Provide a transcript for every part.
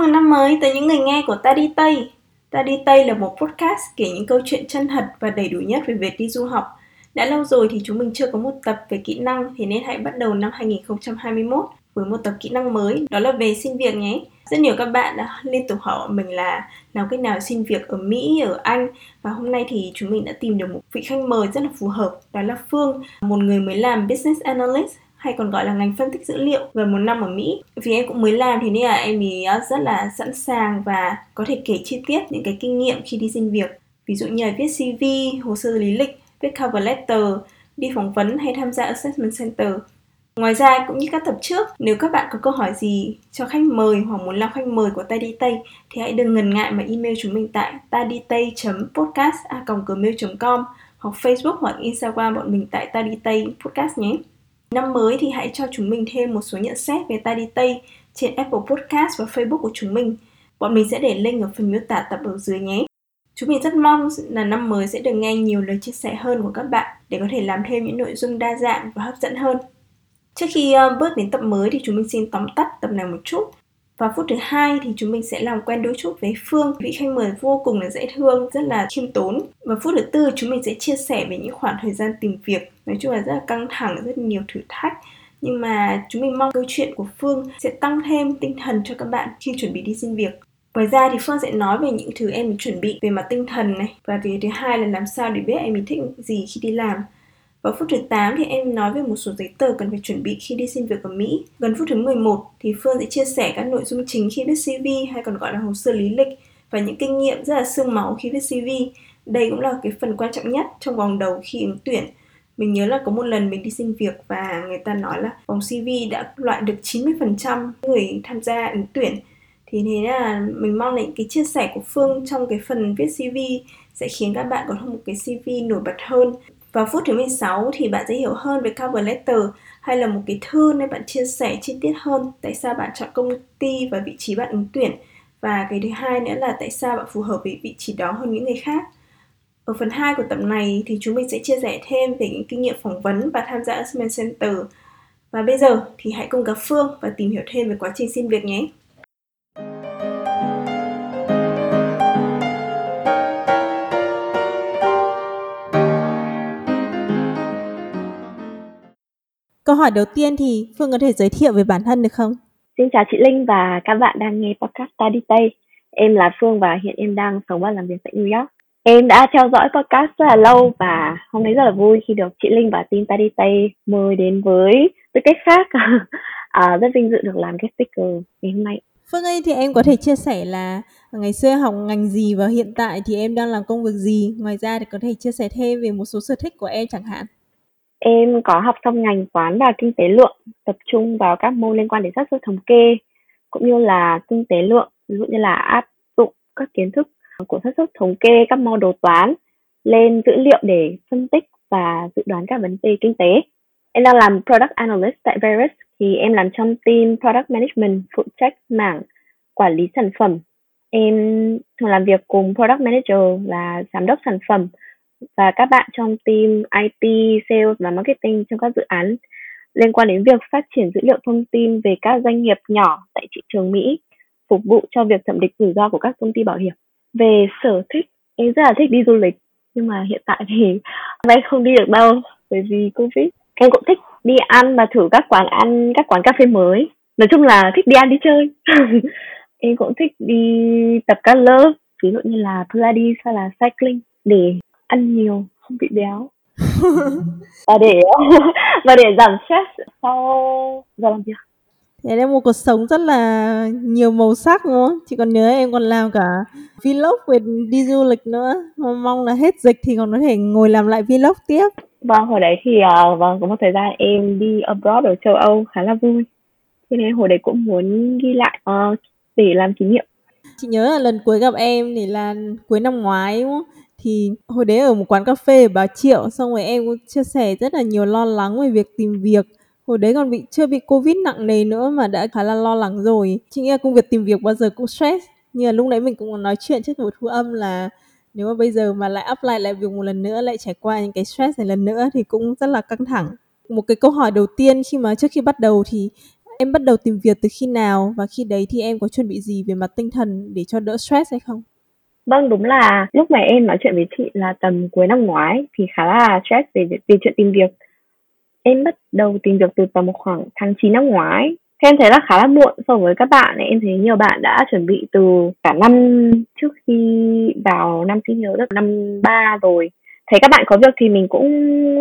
Mừng năm mới tới những người nghe của Ta Đi Tây. Ta Đi Tây là một podcast kể những câu chuyện chân thật và đầy đủ nhất về việc đi du học. Đã lâu rồi thì chúng mình chưa có một tập về kỹ năng, thì nên hãy bắt đầu năm 2021 với một tập kỹ năng mới, đó là về xin việc nhé. Rất nhiều các bạn đã liên tục hỏi mình là làm cách nào xin việc ở Mỹ, ở Anh và hôm nay thì chúng mình đã tìm được một vị khách mời rất là phù hợp, đó là Phương, một người mới làm Business Analyst hay còn gọi là ngành phân tích dữ liệu gần một năm ở Mỹ. Vì em cũng mới làm thì nên là em ý ờ, rất là sẵn sàng và có thể kể chi tiết những cái kinh nghiệm khi đi xin việc. Ví dụ như là viết CV, hồ sơ lý lịch, viết cover letter, đi phỏng vấn hay tham gia assessment center. Ngoài ra cũng như các tập trước, nếu các bạn có câu hỏi gì cho khách mời hoặc muốn làm khách mời của Tai Đi Tây thì hãy đừng ngần ngại mà email chúng mình tại taditay.podcast@gmail.com hoặc Facebook hoặc Instagram bọn mình tại Taditay Podcast nhé. Năm mới thì hãy cho chúng mình thêm một số nhận xét về Ta Đi Tây trên Apple Podcast và Facebook của chúng mình. Bọn mình sẽ để link ở phần miêu tả tập ở dưới nhé. Chúng mình rất mong là năm mới sẽ được nghe nhiều lời chia sẻ hơn của các bạn để có thể làm thêm những nội dung đa dạng và hấp dẫn hơn. Trước khi ờ, bước đến tập mới thì chúng mình xin tóm tắt tập này một chút. Và phút thứ hai thì chúng mình sẽ làm quen đôi chút với Phương, vị khách mời vô cùng là dễ thương, rất là khiêm tốn. Và phút thứ tư chúng mình sẽ chia sẻ về những khoảng thời gian tìm việc. Nói chung là rất là căng thẳng, rất nhiều thử thách. Nhưng mà chúng mình mong câu chuyện của Phương sẽ tăng thêm tinh thần cho các bạn khi chuẩn bị đi xin việc. Ngoài ra thì Phương sẽ nói về những thứ em mình chuẩn bị về mặt tinh thần này và về thứ hai là làm sao để biết em mình thích gì khi đi làm vào phút thứ 8 thì em nói về một số giấy tờ cần phải chuẩn bị khi đi xin việc ở Mỹ. Gần phút thứ 11 thì Phương sẽ chia sẻ các nội dung chính khi viết CV hay còn gọi là hồ sơ lý lịch và những kinh nghiệm rất là xương máu khi viết CV. Đây cũng là cái phần quan trọng nhất trong vòng đầu khi ứng tuyển. Mình nhớ là có một lần mình đi xin việc và người ta nói là vòng CV đã loại được 90% người tham gia ứng tuyển. Thì thế là mình mong là những cái chia sẻ của Phương trong cái phần viết CV sẽ khiến các bạn có một cái CV nổi bật hơn vào phút thứ 16 thì bạn sẽ hiểu hơn về cover letter hay là một cái thư nơi bạn chia sẻ chi tiết hơn tại sao bạn chọn công ty và vị trí bạn ứng tuyển và cái thứ hai nữa là tại sao bạn phù hợp với vị trí đó hơn những người khác. Ở phần 2 của tập này thì chúng mình sẽ chia sẻ thêm về những kinh nghiệm phỏng vấn và tham gia Assessment Center. Và bây giờ thì hãy cùng gặp Phương và tìm hiểu thêm về quá trình xin việc nhé. Câu hỏi đầu tiên thì Phương có thể giới thiệu về bản thân được không? Xin chào chị Linh và các bạn đang nghe podcast Study Tây. Em là Phương và hiện em đang sống và làm việc tại New York. Em đã theo dõi podcast rất là lâu và hôm nay rất là vui khi được chị Linh và team Study Tây mời đến với tư cách khác. à, rất vinh dự được làm guest speaker ngày hôm nay. Phương ơi thì em có thể chia sẻ là ngày xưa học ngành gì và hiện tại thì em đang làm công việc gì. Ngoài ra thì có thể chia sẻ thêm về một số sở thích của em chẳng hạn. Em có học xong ngành toán và kinh tế lượng, tập trung vào các môn liên quan đến xác suất thống kê cũng như là kinh tế lượng, ví dụ như là áp dụng các kiến thức của xác suất thống kê, các model toán lên dữ liệu để phân tích và dự đoán các vấn đề kinh tế. Em đang làm Product Analyst tại verus thì em làm trong team Product Management phụ trách mảng quản lý sản phẩm. Em thường làm việc cùng Product Manager là giám đốc sản phẩm và các bạn trong team IT, sales và marketing trong các dự án liên quan đến việc phát triển dữ liệu thông tin về các doanh nghiệp nhỏ tại thị trường Mỹ, phục vụ cho việc thẩm định rủi ro của các công ty bảo hiểm. Về sở thích, em rất là thích đi du lịch, nhưng mà hiện tại thì em không đi được đâu bởi vì Covid. Em cũng thích đi ăn và thử các quán ăn, các quán cà phê mới. Nói chung là thích đi ăn đi chơi. em cũng thích đi tập các lớp, ví dụ như là Pilates hay là cycling để ăn nhiều, không bị béo. và để và để giảm stress sau giờ làm việc Thế là một cuộc sống rất là nhiều màu sắc đúng không? Chị còn nhớ em còn làm cả vlog về đi du lịch nữa. Mong là hết dịch thì còn có thể ngồi làm lại vlog tiếp. Vâng, hồi đấy thì uh, vâng có một thời gian em đi abroad ở châu Âu khá là vui. Cho nên hồi đấy cũng muốn ghi lại uh, để làm kỷ niệm. Chị nhớ là lần cuối gặp em thì là cuối năm ngoái đúng không? Thì hồi đấy ở một quán cà phê ở Bà Triệu, xong rồi em cũng chia sẻ rất là nhiều lo lắng về việc tìm việc. Hồi đấy còn bị, chưa bị covid nặng nề nữa mà đã khá là lo lắng rồi. Chị nghĩ là công việc tìm việc bao giờ cũng stress. Như là lúc nãy mình cũng nói chuyện trước một thu âm là nếu mà bây giờ mà lại apply lại việc một lần nữa, lại trải qua những cái stress này lần nữa thì cũng rất là căng thẳng. Một cái câu hỏi đầu tiên khi mà trước khi bắt đầu thì em bắt đầu tìm việc từ khi nào và khi đấy thì em có chuẩn bị gì về mặt tinh thần để cho đỡ stress hay không? Vâng, đúng là lúc mà em nói chuyện với chị là tầm cuối năm ngoái thì khá là stress về về chuyện tìm việc. Em bắt đầu tìm việc từ tầm khoảng tháng 9 năm ngoái. Thế em thấy là khá là muộn so với các bạn này. Em thấy nhiều bạn đã chuẩn bị từ cả năm trước khi vào năm sinh nhớ được năm ba rồi thấy các bạn có việc thì mình cũng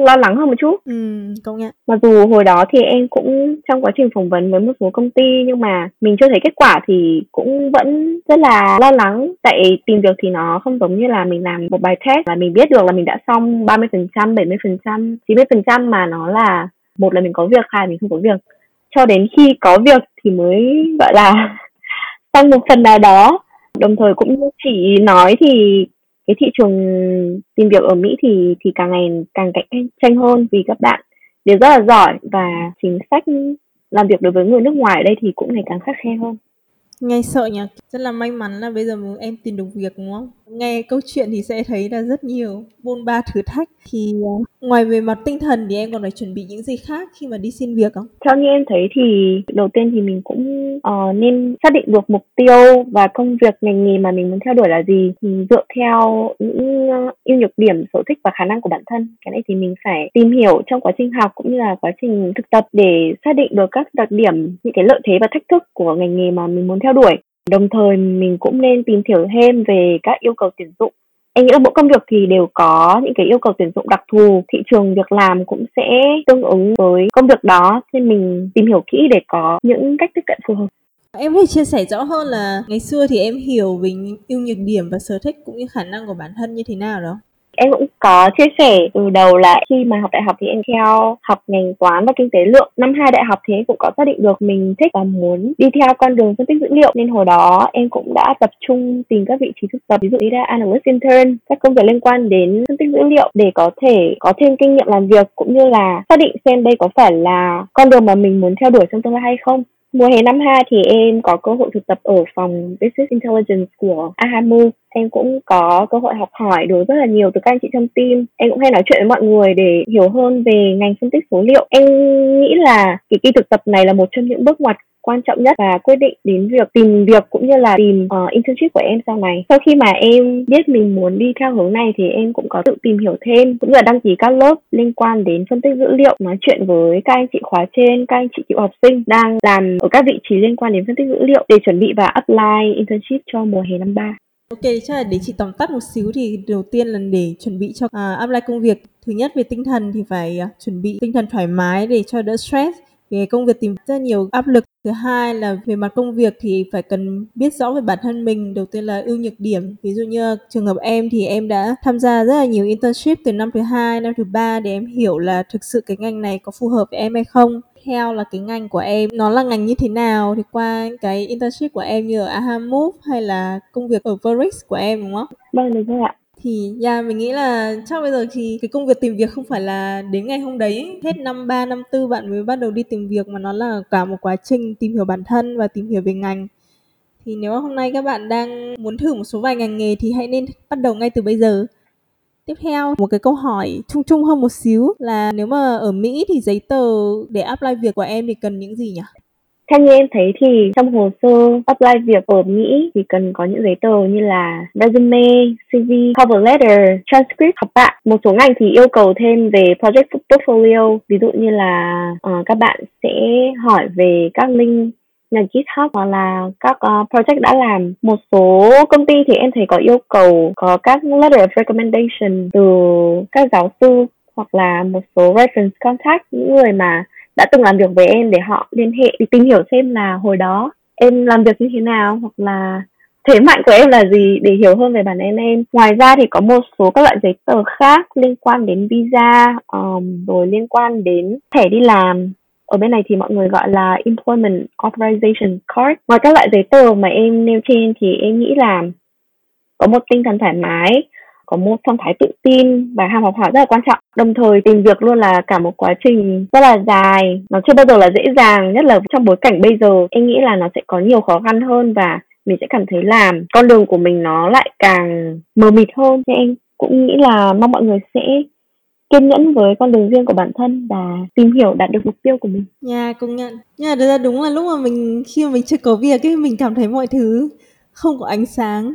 lo lắng hơn một chút. Ừ công nhận. Mặc dù hồi đó thì em cũng trong quá trình phỏng vấn với một số công ty nhưng mà mình chưa thấy kết quả thì cũng vẫn rất là lo lắng. Tại tìm việc thì nó không giống như là mình làm một bài test là mình biết được là mình đã xong 30 phần trăm 70 phần trăm 90 phần trăm mà nó là một là mình có việc hai là mình không có việc. Cho đến khi có việc thì mới gọi là xong một phần nào đó. Đồng thời cũng như chị nói thì cái thị trường tìm việc ở Mỹ thì thì càng ngày càng cạnh tranh hơn vì các bạn đều rất là giỏi và chính sách làm việc đối với người nước ngoài ở đây thì cũng ngày càng khắc khe hơn. Nghe sợ nhỉ? Rất là may mắn là bây giờ em tìm được việc, đúng không? Nghe câu chuyện thì sẽ thấy là rất nhiều bôn ba thử thách. Thì ờ, ngoài về mặt tinh thần thì em còn phải chuẩn bị những gì khác khi mà đi xin việc không? Theo như em thấy thì đầu tiên thì mình cũng uh, nên xác định được mục tiêu và công việc ngành nghề mà mình muốn theo đuổi là gì. Thì dựa theo những uh, ưu nhược điểm sở thích và khả năng của bản thân. Cái này thì mình phải tìm hiểu trong quá trình học cũng như là quá trình thực tập để xác định được các đặc điểm những cái lợi thế và thách thức của ngành nghề mà mình muốn theo đuổi đồng thời mình cũng nên tìm hiểu thêm về các yêu cầu tuyển dụng. Em nghĩ là mỗi công việc thì đều có những cái yêu cầu tuyển dụng đặc thù. Thị trường việc làm cũng sẽ tương ứng với công việc đó, nên mình tìm hiểu kỹ để có những cách tiếp cận phù hợp. Em có thể chia sẻ rõ hơn là ngày xưa thì em hiểu về những ưu nhược điểm và sở thích cũng như khả năng của bản thân như thế nào đó em cũng có chia sẻ từ đầu là khi mà học đại học thì em theo học ngành toán và kinh tế lượng. Năm hai đại học thì em cũng có xác định được mình thích và muốn đi theo con đường phân tích dữ liệu. Nên hồi đó em cũng đã tập trung tìm các vị trí thực tập, ví dụ như là analyst intern, các công việc liên quan đến phân tích dữ liệu để có thể có thêm kinh nghiệm làm việc, cũng như là xác định xem đây có phải là con đường mà mình muốn theo đuổi trong tương lai hay không. Mùa hè năm 2 thì em có cơ hội thực tập ở phòng Business Intelligence của Ahamu. Em cũng có cơ hội học hỏi được rất là nhiều từ các anh chị trong team. Em cũng hay nói chuyện với mọi người để hiểu hơn về ngành phân tích số liệu. Em nghĩ là kỳ thi thực tập này là một trong những bước ngoặt quan trọng nhất và quyết định đến việc tìm việc cũng như là tìm uh, internship của em sau này. Sau khi mà em biết mình muốn đi theo hướng này thì em cũng có tự tìm hiểu thêm cũng như là đăng ký các lớp liên quan đến phân tích dữ liệu, nói chuyện với các anh chị khóa trên, các anh chị cựu học sinh đang làm ở các vị trí liên quan đến phân tích dữ liệu để chuẩn bị và apply internship cho mùa hè năm ba. Ok, chắc là để chị tóm tắt một xíu thì đầu tiên là để chuẩn bị cho uh, apply công việc. Thứ nhất về tinh thần thì phải uh, chuẩn bị tinh thần thoải mái để cho đỡ stress về công việc tìm rất nhiều áp lực thứ hai là về mặt công việc thì phải cần biết rõ về bản thân mình, đầu tiên là ưu nhược điểm. Ví dụ như trường hợp em thì em đã tham gia rất là nhiều internship từ năm thứ hai, năm thứ ba để em hiểu là thực sự cái ngành này có phù hợp với em hay không. Theo là cái ngành của em, nó là ngành như thế nào thì qua cái internship của em như ở Ahamove hay là công việc ở Verix của em, đúng không? Vâng đúng rồi ạ thì yeah, mình nghĩ là chắc bây giờ thì cái công việc tìm việc không phải là đến ngày hôm đấy. Hết năm ba năm tư bạn mới bắt đầu đi tìm việc mà nó là cả một quá trình tìm hiểu bản thân và tìm hiểu về ngành. Thì nếu hôm nay các bạn đang muốn thử một số vài ngành nghề thì hãy nên bắt đầu ngay từ bây giờ. Tiếp theo, một cái câu hỏi chung chung hơn một xíu là nếu mà ở Mỹ thì giấy tờ để apply việc của em thì cần những gì nhỉ? Theo như em thấy thì trong hồ sơ apply việc ở Mỹ thì cần có những giấy tờ như là resume, CV, cover letter, transcript học bạ. Một số ngành thì yêu cầu thêm về project portfolio, ví dụ như là uh, các bạn sẽ hỏi về các link là GitHub hoặc là các uh, project đã làm. Một số công ty thì em thấy có yêu cầu có các letter of recommendation từ các giáo sư hoặc là một số reference contact những người mà đã từng làm việc với em để họ liên hệ để tìm hiểu xem là hồi đó em làm việc như thế nào hoặc là thế mạnh của em là gì để hiểu hơn về bản thân em. Ngoài ra thì có một số các loại giấy tờ khác liên quan đến visa um, rồi liên quan đến thẻ đi làm. Ở bên này thì mọi người gọi là employment authorization card. Ngoài các loại giấy tờ mà em nêu trên thì em nghĩ là có một tinh thần thoải mái có một phong thái tự tin và ham học hỏi rất là quan trọng đồng thời tìm việc luôn là cả một quá trình rất là dài nó chưa bao giờ là dễ dàng nhất là trong bối cảnh bây giờ em nghĩ là nó sẽ có nhiều khó khăn hơn và mình sẽ cảm thấy là con đường của mình nó lại càng mờ mịt hơn nên em cũng nghĩ là mong mọi người sẽ kiên nhẫn với con đường riêng của bản thân và tìm hiểu đạt được mục tiêu của mình. Nha, yeah, công nhận. Nhưng mà ra đúng là lúc mà mình khi mà mình chưa có việc ấy mình cảm thấy mọi thứ không có ánh sáng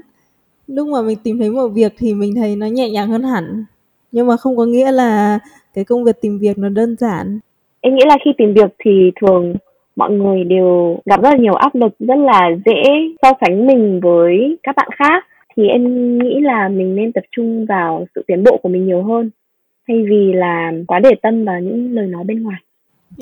lúc mà mình tìm thấy một việc thì mình thấy nó nhẹ nhàng hơn hẳn. Nhưng mà không có nghĩa là cái công việc tìm việc nó đơn giản. Em nghĩ là khi tìm việc thì thường mọi người đều gặp rất là nhiều áp lực, rất là dễ so sánh mình với các bạn khác. Thì em nghĩ là mình nên tập trung vào sự tiến bộ của mình nhiều hơn, thay vì là quá để tâm vào những lời nói bên ngoài.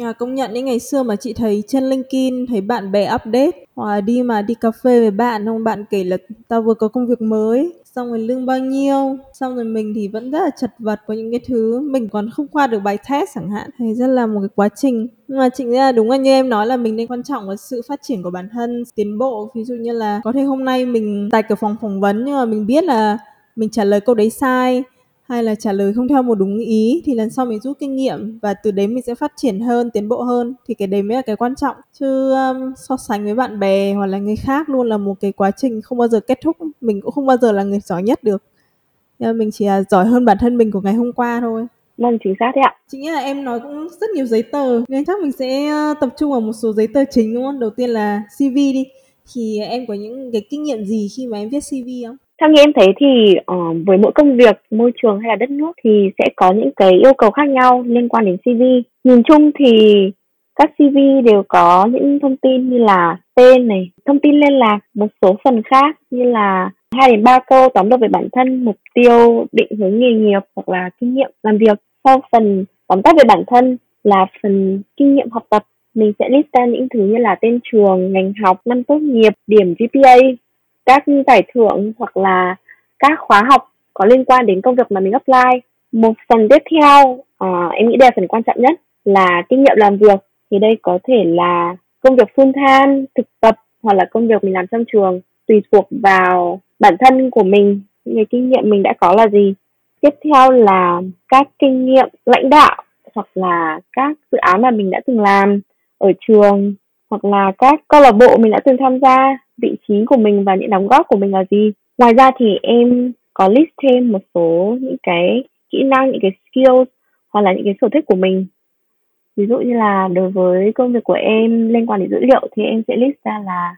À, công nhận những ngày xưa mà chị thấy trên LinkedIn thấy bạn bè update hoặc đi mà đi cà phê với bạn không bạn kể là tao vừa có công việc mới xong rồi lương bao nhiêu xong rồi mình thì vẫn rất là chật vật với những cái thứ mình còn không qua được bài test chẳng hạn. Thì rất là một cái quá trình. Nhưng mà chính ra đúng là như em nói là mình nên quan trọng vào sự phát triển của bản thân tiến bộ. Ví dụ như là có thể hôm nay mình tại cửa phòng phỏng vấn nhưng mà mình biết là mình trả lời câu đấy sai hay là trả lời không theo một đúng ý thì lần sau mình rút kinh nghiệm và từ đấy mình sẽ phát triển hơn tiến bộ hơn. Thì cái đấy mới là cái quan trọng. Chứ um, so sánh với bạn bè hoặc là người khác luôn là một cái quá trình không bao giờ kết thúc. Mình cũng không bao giờ là người giỏi nhất được. Nhưng mình chỉ là giỏi hơn bản thân mình của ngày hôm qua thôi. Vâng, chính xác đấy ạ. Chính là em nói cũng rất nhiều giấy tờ. Nên chắc mình sẽ uh, tập trung vào một số giấy tờ chính đúng không? Đầu tiên là CV đi. Thì em có những cái kinh nghiệm gì khi mà em viết CV không? Theo như em thấy thì uh, với mỗi công việc môi trường hay là đất nước thì sẽ có những cái yêu cầu khác nhau liên quan đến cv nhìn chung thì các cv đều có những thông tin như là tên này thông tin liên lạc một số phần khác như là hai đến ba câu tóm lược về bản thân mục tiêu định hướng nghề nghiệp hoặc là kinh nghiệm làm việc. Sau phần tóm tắt về bản thân là phần kinh nghiệm học tập mình sẽ list ra những thứ như là tên trường ngành học năm tốt nghiệp điểm gpa các giải thưởng hoặc là các khóa học có liên quan đến công việc mà mình apply. Một phần tiếp theo uh, em nghĩ đây là phần quan trọng nhất là kinh nghiệm làm việc. Thì đây có thể là công việc full time thực tập hoặc là công việc mình làm trong trường tùy thuộc vào bản thân của mình những cái kinh nghiệm mình đã có là gì. Tiếp theo là các kinh nghiệm lãnh đạo hoặc là các dự án mà mình đã từng làm ở trường hoặc là các câu lạc bộ mình đã từng tham gia vị trí của mình và những đóng góp của mình là gì ngoài ra thì em có list thêm một số những cái kỹ năng những cái skills hoặc là những cái sở thích của mình ví dụ như là đối với công việc của em liên quan đến dữ liệu thì em sẽ list ra là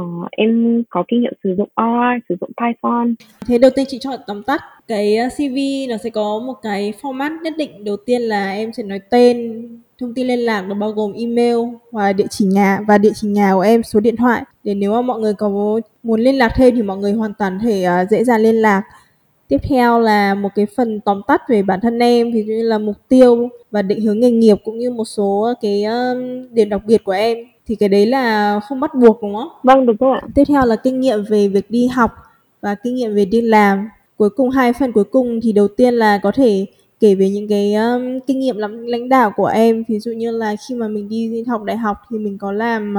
uh, em có kinh nghiệm sử dụng R, sử dụng Python. Thế đầu tiên chị chọn tóm tắt cái CV nó sẽ có một cái format nhất định. Đầu tiên là em sẽ nói tên, thông tin liên lạc nó bao gồm email và địa chỉ nhà và địa chỉ nhà của em, số điện thoại để nếu mà mọi người có muốn liên lạc thêm thì mọi người hoàn toàn thể uh, dễ dàng liên lạc. Tiếp theo là một cái phần tóm tắt về bản thân em, ví dụ như là mục tiêu và định hướng nghề nghiệp cũng như một số cái uh, điểm đặc biệt của em thì cái đấy là không bắt buộc đúng không? Vâng đúng ạ. Tiếp theo là kinh nghiệm về việc đi học và kinh nghiệm về đi làm. Cuối cùng hai phần cuối cùng thì đầu tiên là có thể kể về những cái um, kinh nghiệm lãnh đạo của em ví dụ như là khi mà mình đi học đại học thì mình có làm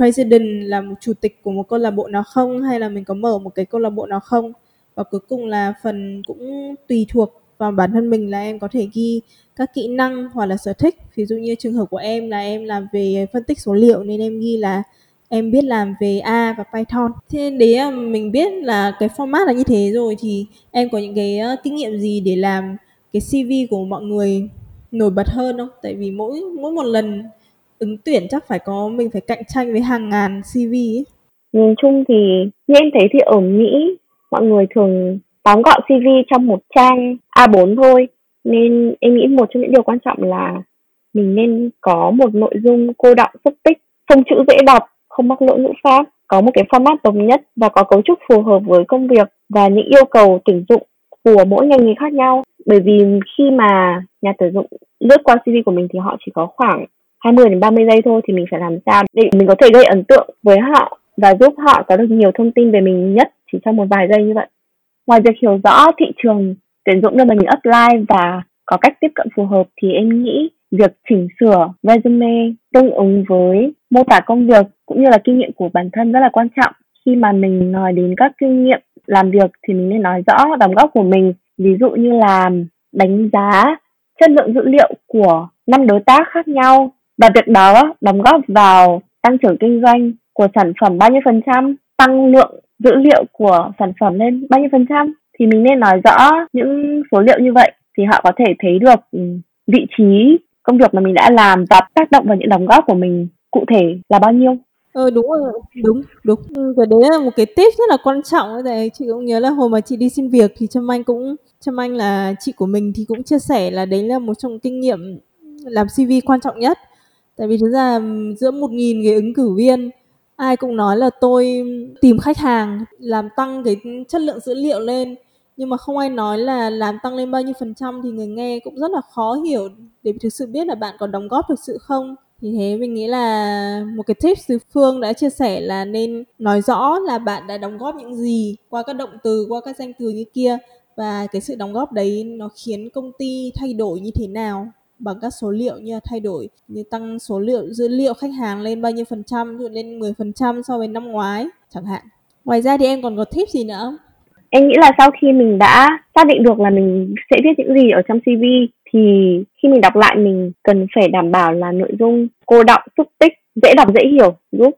president là một chủ tịch của một câu lạc bộ nào không? Hay là mình có mở một cái câu lạc bộ nào không? Và cuối cùng là phần cũng tùy thuộc vào bản thân mình là em có thể ghi các kỹ năng hoặc là sở thích. Ví dụ như trường hợp của em là em làm về phân tích số liệu nên em ghi là em biết làm về A và Python. Thế đấy à, mình biết là cái format là như thế rồi thì em có những cái ờ, kinh nghiệm gì để làm cái CV của mọi người nổi bật hơn không? Tại vì mỗi mỗi một lần ứng tuyển chắc phải có mình phải cạnh tranh với hàng ngàn CV ấy. Nhìn chung thì như em thấy thì ở Mỹ, mọi người thường tóm gọn CV trong một trang A4 thôi nên em nghĩ một trong những điều quan trọng là mình nên có một nội dung cô đọng, xúc tích, phông chữ dễ đọc, không mắc lỗi ngữ pháp, có một cái format đồng nhất và có cấu trúc phù hợp với công việc và những yêu cầu tuyển dụng của mỗi ngành nghề khác nhau bởi vì khi mà nhà tuyển dụng lướt qua CV của mình thì họ chỉ có khoảng 20 đến 30 giây thôi thì mình phải làm sao để mình có thể gây ấn tượng với họ và giúp họ có được nhiều thông tin về mình nhất chỉ trong một vài giây như vậy. Ngoài việc hiểu rõ thị trường tuyển dụng nơi mà mình apply và có cách tiếp cận phù hợp thì em nghĩ việc chỉnh sửa resume tương ứng với mô tả công việc cũng như là kinh nghiệm của bản thân rất là quan trọng khi mà mình nói đến các kinh nghiệm làm việc thì mình nên nói rõ đóng góp của mình ví dụ như là đánh giá chất lượng dữ liệu của năm đối tác khác nhau và việc đó đóng góp vào tăng trưởng kinh doanh của sản phẩm bao nhiêu phần trăm tăng lượng dữ liệu của sản phẩm lên bao nhiêu phần trăm thì mình nên nói rõ những số liệu như vậy thì họ có thể thấy được ừ, vị trí công việc mà mình đã làm và tác động vào những đóng góp của mình cụ thể là bao nhiêu Ờ đúng rồi, đúng, đúng. Ừ, và đấy là một cái tip rất là quan trọng đấy. Chị cũng nhớ là hồi mà chị đi xin việc thì Trâm Anh cũng Trâm Anh là chị của mình thì cũng chia sẻ là đấy là một trong kinh nghiệm làm CV quan trọng nhất. Tại vì thực ra giữa một nghìn cái ứng cử viên, ai cũng nói là tôi tìm khách hàng, làm tăng cái chất lượng dữ liệu lên. Nhưng mà không ai nói là làm tăng lên bao nhiêu phần trăm thì người nghe cũng rất là khó hiểu để thực sự biết là bạn có đóng góp thực sự không. Thì thế mình nghĩ là một cái tips từ Phương đã chia sẻ là nên nói rõ là bạn đã đóng góp những gì qua các động từ, qua các danh từ như kia. Và cái sự đóng góp đấy nó khiến công ty thay đổi như thế nào bằng các số liệu như là thay đổi, như tăng số liệu dữ liệu khách hàng lên bao nhiêu phần trăm, ví dụ lên 10 phần trăm so với năm ngoái chẳng hạn. Ngoài ra thì em còn có tip gì nữa không? Em nghĩ là sau khi mình đã xác định được là mình sẽ viết những gì ở trong CV thì khi mình đọc lại mình cần phải đảm bảo là nội dung cô đọng, xúc tích dễ đọc, dễ hiểu, giúp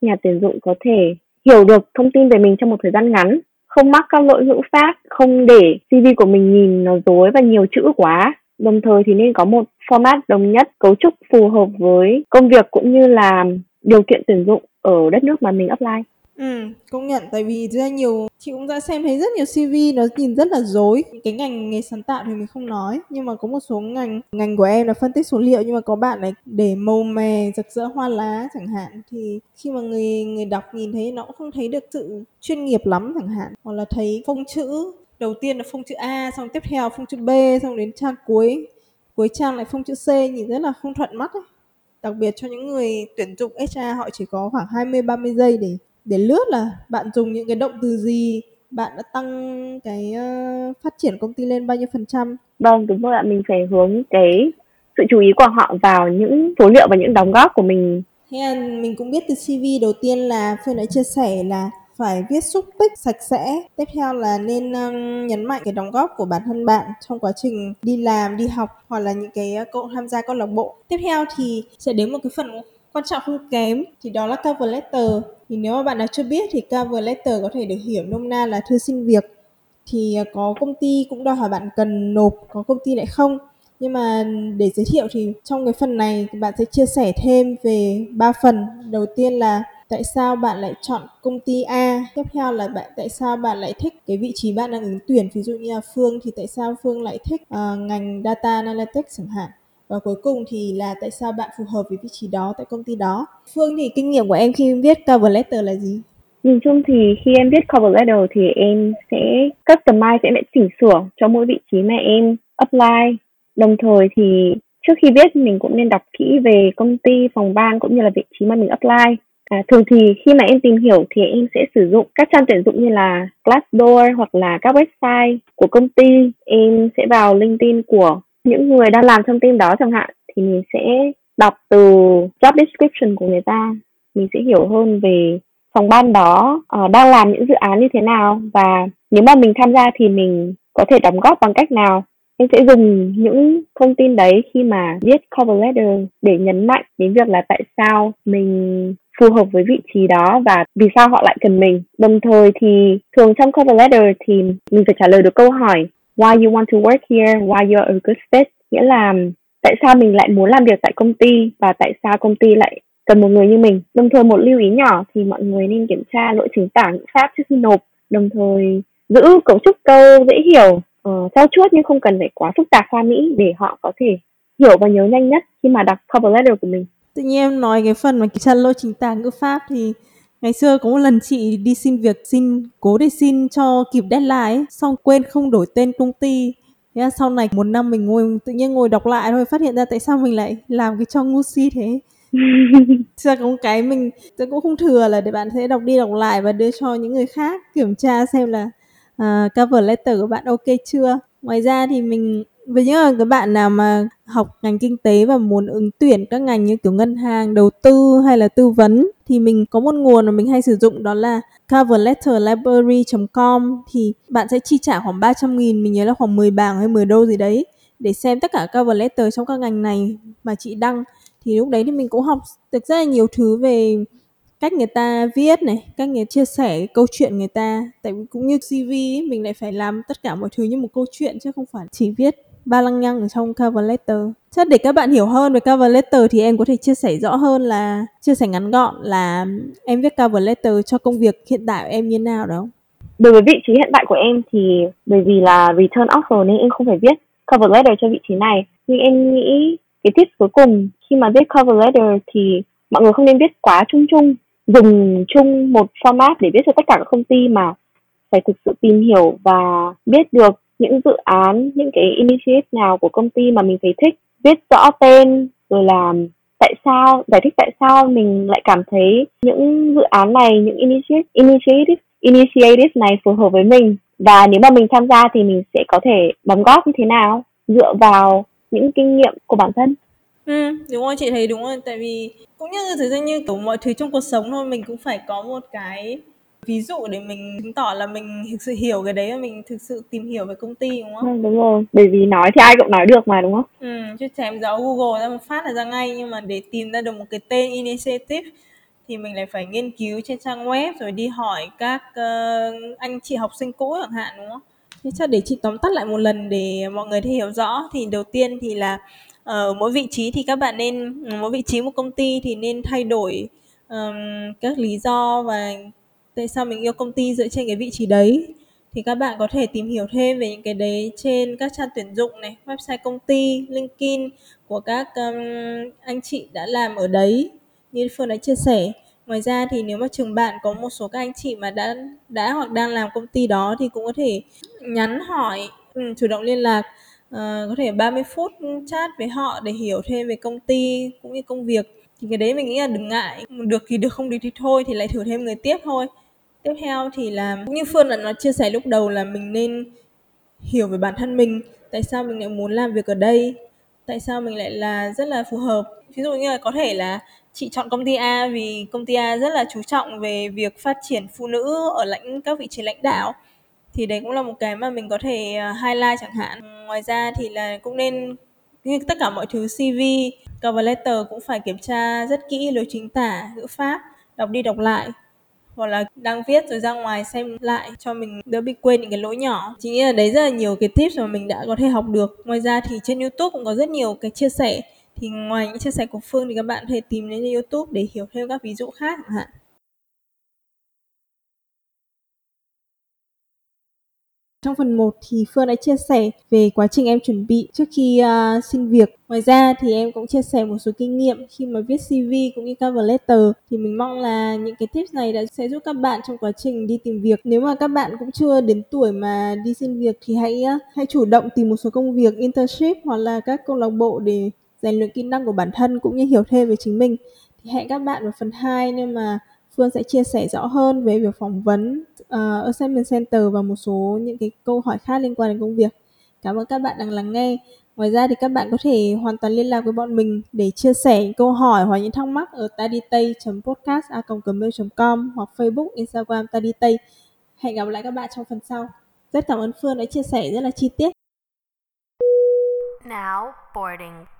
nhà tuyển dụng có thể hiểu được thông tin về mình trong một thời gian ngắn, không mắc các lỗi ngữ pháp, không để CV của mình nhìn nó dối và nhiều chữ quá đồng thời thì nên có một format đồng nhất cấu trúc phù hợp với công việc cũng như là điều kiện tuyển dụng ở đất nước mà mình apply. Ừ, công nhận. Tại vì ra nhiều chị cũng đã xem thấy rất nhiều CV nó nhìn rất là dối. Cái ngành nghề sáng tạo thì mình không nói nhưng mà có một số ngành ngành của em là phân tích số liệu. Nhưng mà có bạn này để màu mè rực rỡ hoa lá chẳng hạn thì khi mà người người đọc nhìn thấy nó cũng không thấy được sự chuyên nghiệp lắm chẳng hạn. Hoặc là thấy phông chữ đầu tiên là phông chữ A xong tiếp theo phông chữ B xong đến trang cuối. Cuối trang lại phông chữ C nhìn rất là không thuận mắt ấy. Đặc biệt cho những người tuyển dụng HR họ chỉ có khoảng 20 30 giây để để lướt là bạn dùng những cái động từ gì bạn đã tăng cái uh, phát triển công ty lên bao nhiêu phần trăm. Vâng đúng rồi ạ mình phải hướng cái sự chú ý của họ vào những số liệu và những đóng góp của mình. Thế là mình cũng biết từ CV đầu tiên là Phương đã chia sẻ là phải viết xúc tích sạch sẽ. Tiếp theo là nên um, nhấn mạnh cái đóng góp của bản thân bạn trong quá trình đi làm đi học hoặc là những cái cậu tham gia câu lạc bộ. Tiếp theo thì sẽ đến một cái phần quan trọng không kém thì đó là cover letter. Thì nếu mà bạn nào chưa biết thì cover letter có thể được hiểu nôm na là thư xin việc. Thì ờ, có công ty cũng đòi hỏi bạn cần nộp có công ty lại không? Nhưng mà để giới thiệu thì trong cái phần này bạn sẽ chia sẻ thêm về ba phần. Đầu tiên là tại sao bạn lại chọn công ty A? Tiếp theo là bạn tại sao bạn lại thích cái vị trí bạn đang ứng tuyển? Ví dụ như là Phương thì tại sao Phương lại thích uh, ngành data analytics chẳng hạn? Và cuối cùng thì là tại sao bạn phù hợp với vị trí đó tại công ty đó? Phương thì kinh nghiệm của em khi viết cover letter là gì? Nhìn chung thì khi em viết cover letter thì em sẽ customize, sẽ chỉnh sửa cho mỗi vị trí mà em apply. Đồng thời thì trước khi viết mình cũng nên đọc kỹ về công ty, phòng ban cũng như là vị trí mà mình apply. À, thường thì khi mà em tìm hiểu thì em sẽ sử dụng các trang tuyển dụng như là Glassdoor hoặc là các website của công ty. Em sẽ vào LinkedIn của những người đang làm trong team đó chẳng hạn thì mình sẽ đọc từ job description của người ta. Mình sẽ hiểu hơn về phòng ban đó uh, đang làm những dự án như thế nào. Và nếu mà mình tham gia thì mình có thể đóng góp bằng cách nào? Em sẽ dùng những thông tin đấy khi mà viết cover letter để nhấn mạnh đến việc là tại sao mình phù hợp với vị trí đó và vì sao họ lại cần mình. Đồng thời thì thường trong cover letter thì mình phải trả lời được câu hỏi why you want to work here, why you're a good fit, nghĩa là tại sao mình lại muốn làm việc tại công ty và tại sao công ty lại cần một người như mình. Đồng thời một lưu ý nhỏ thì mọi người nên kiểm tra lỗi chính tả ngữ pháp trước khi nộp. Đồng thời giữ cấu trúc câu dễ hiểu, uh, chuốt nhưng không cần phải quá phức tạp pha mỹ để họ có thể hiểu và nhớ nhanh nhất khi mà đọc cover letter của mình. Tự nhiên em nói cái phần mà kiểm tra lỗi chính tả ngữ pháp thì ngày xưa có một lần chị đi xin việc xin cố để xin cho kịp deadline ấy, xong quên không đổi tên công ty. Thế là sau này một năm mình ngồi tự nhiên ngồi đọc lại thôi phát hiện ra tại sao mình lại làm cái cho ngu si thế. Ra có cái mình cũng không thừa là để bạn sẽ đọc đi đọc lại và đưa cho những người khác kiểm tra xem là uh, cover letter của bạn ok chưa. Ngoài ra thì mình với những cái bạn nào mà học ngành kinh tế và muốn ứng tuyển các ngành như kiểu ngân hàng, đầu tư hay là tư vấn thì mình có một nguồn mà mình hay sử dụng đó là coverletterlibrary.com thì bạn sẽ chi trả khoảng 300 nghìn, mình nhớ là khoảng 10 bảng hay 10 đô gì đấy để xem tất cả cover letter trong các ngành này mà chị đăng. Thì lúc đấy thì mình cũng học được rất là nhiều thứ về cách người ta viết này cách người chia sẻ câu chuyện người ta. Tại vì cũng như cv ấy, mình lại phải làm tất cả mọi thứ như một câu chuyện chứ không phải chỉ viết ba lăng nhăng ở trong cover letter. Chắc để các bạn hiểu hơn về cover letter thì em có thể chia sẻ rõ hơn là, chia sẻ ngắn gọn là em viết cover letter cho công việc hiện tại của em như nào đó. Đối với vị trí hiện tại của em thì bởi vì là return offer nên em không phải viết cover letter cho vị trí này. Nhưng em nghĩ cái tip cuối cùng khi mà viết cover letter thì mọi người không nên viết quá chung chung, dùng chung một format để viết cho tất cả các công ty mà phải thực sự tìm hiểu và biết được những dự án những cái initiative nào của công ty mà mình thấy thích viết rõ tên rồi là tại sao giải thích tại sao mình lại cảm thấy những dự án này những initiative initiative initiative này phù hợp với mình. Và nếu mà mình tham gia thì mình sẽ có thể đóng góp như thế nào dựa vào những kinh nghiệm của bản thân. Ừ, đúng rồi chị thấy đúng rồi. Tại vì cũng như thực ra như kiểu mọi thứ trong cuộc sống thôi mình cũng phải có một cái ví dụ để mình chứng tỏ là mình thực sự hiểu cái đấy và mình thực sự tìm hiểu về công ty đúng không? Ừ, đúng rồi bởi vì nói thì ai cũng nói được mà đúng không? Ừ, chứ chém gió Google ra một phát là ra ngay nhưng mà để tìm ra được một cái tên initiative thì mình lại phải nghiên cứu trên trang web rồi đi hỏi các uh, anh chị học sinh cũ chẳng hạn đúng không? Thế chắc để chị tóm tắt lại một lần để mọi người hiểu rõ thì đầu tiên thì là ở ờ, mỗi vị trí thì các bạn nên mỗi vị trí một công ty thì nên thay đổi um, các lý do và tại sao mình yêu công ty dựa trên cái vị trí đấy? Thì các bạn có thể tìm hiểu thêm về những cái đấy trên các trang tuyển dụng này website công ty linkedin của các um, anh chị đã làm ở đấy như phương đã chia sẻ. Ngoài ra thì nếu mà trường bạn có một số các anh chị mà đã đã hoặc đang làm công ty đó thì cũng có thể nhắn hỏi um, chủ động liên lạc uh, có thể 30 phút chat với họ để hiểu thêm về công ty cũng như công việc. Thì cái đấy mình nghĩ là đừng ngại. Được thì được không được thì thôi thì lại thử thêm người tiếp thôi tiếp theo thì là như phương là nó chia sẻ lúc đầu là mình nên hiểu về bản thân mình, tại sao mình lại muốn làm việc ở đây, tại sao mình lại là rất là phù hợp. Ví dụ như là có thể là chị chọn công ty A vì công ty A rất là chú trọng về việc phát triển phụ nữ ở lãnh, các vị trí lãnh đạo, thì đấy cũng là một cái mà mình có thể à, highlight chẳng hạn. Ngoài ra thì là cũng nên như tất cả mọi thứ CV cover letter cũng phải kiểm tra rất kỹ, lối chính tả, ngữ pháp, đọc đi đọc lại hoặc là đang viết rồi ra ngoài xem lại cho mình đỡ bị quên những cái lỗi nhỏ. Chính là đấy rất là nhiều cái tips mà mình đã có thể học được. Ngoài ra thì trên youtube cũng có rất nhiều cái chia sẻ. Thì ngoài những chia sẻ của phương thì các bạn có thể tìm đến youtube để hiểu thêm các ví dụ khác chẳng hạn. Trong phần 1 thì Phương đã chia sẻ về quá trình em chuẩn bị trước khi uh, xin việc. Ngoài ra thì em cũng chia sẻ một số kinh nghiệm khi mà viết CV cũng như cover letter thì mình mong là những cái tips này đã sẽ giúp các bạn trong quá trình đi tìm việc. Nếu mà các bạn cũng chưa đến tuổi mà đi xin việc thì hãy uh, hãy chủ động tìm một số công việc internship hoặc là các câu lạc bộ để rèn luyện kỹ năng của bản thân cũng như hiểu thêm về chính mình. Thì hẹn các bạn vào phần 2 nhưng mà Phương sẽ chia sẻ rõ hơn về việc phỏng vấn uh, Assignment Center và một số những cái câu hỏi khác liên quan đến công việc. Cảm ơn các bạn đang lắng nghe. Ngoài ra thì các bạn có thể hoàn toàn liên lạc với bọn mình để chia sẻ những câu hỏi hoặc những thắc mắc ở Taditay Podcast @com hoặc Facebook, Instagram taditay. Hẹn gặp lại các bạn trong phần sau. Rất cảm ơn Phương đã chia sẻ rất là chi tiết. Now boarding.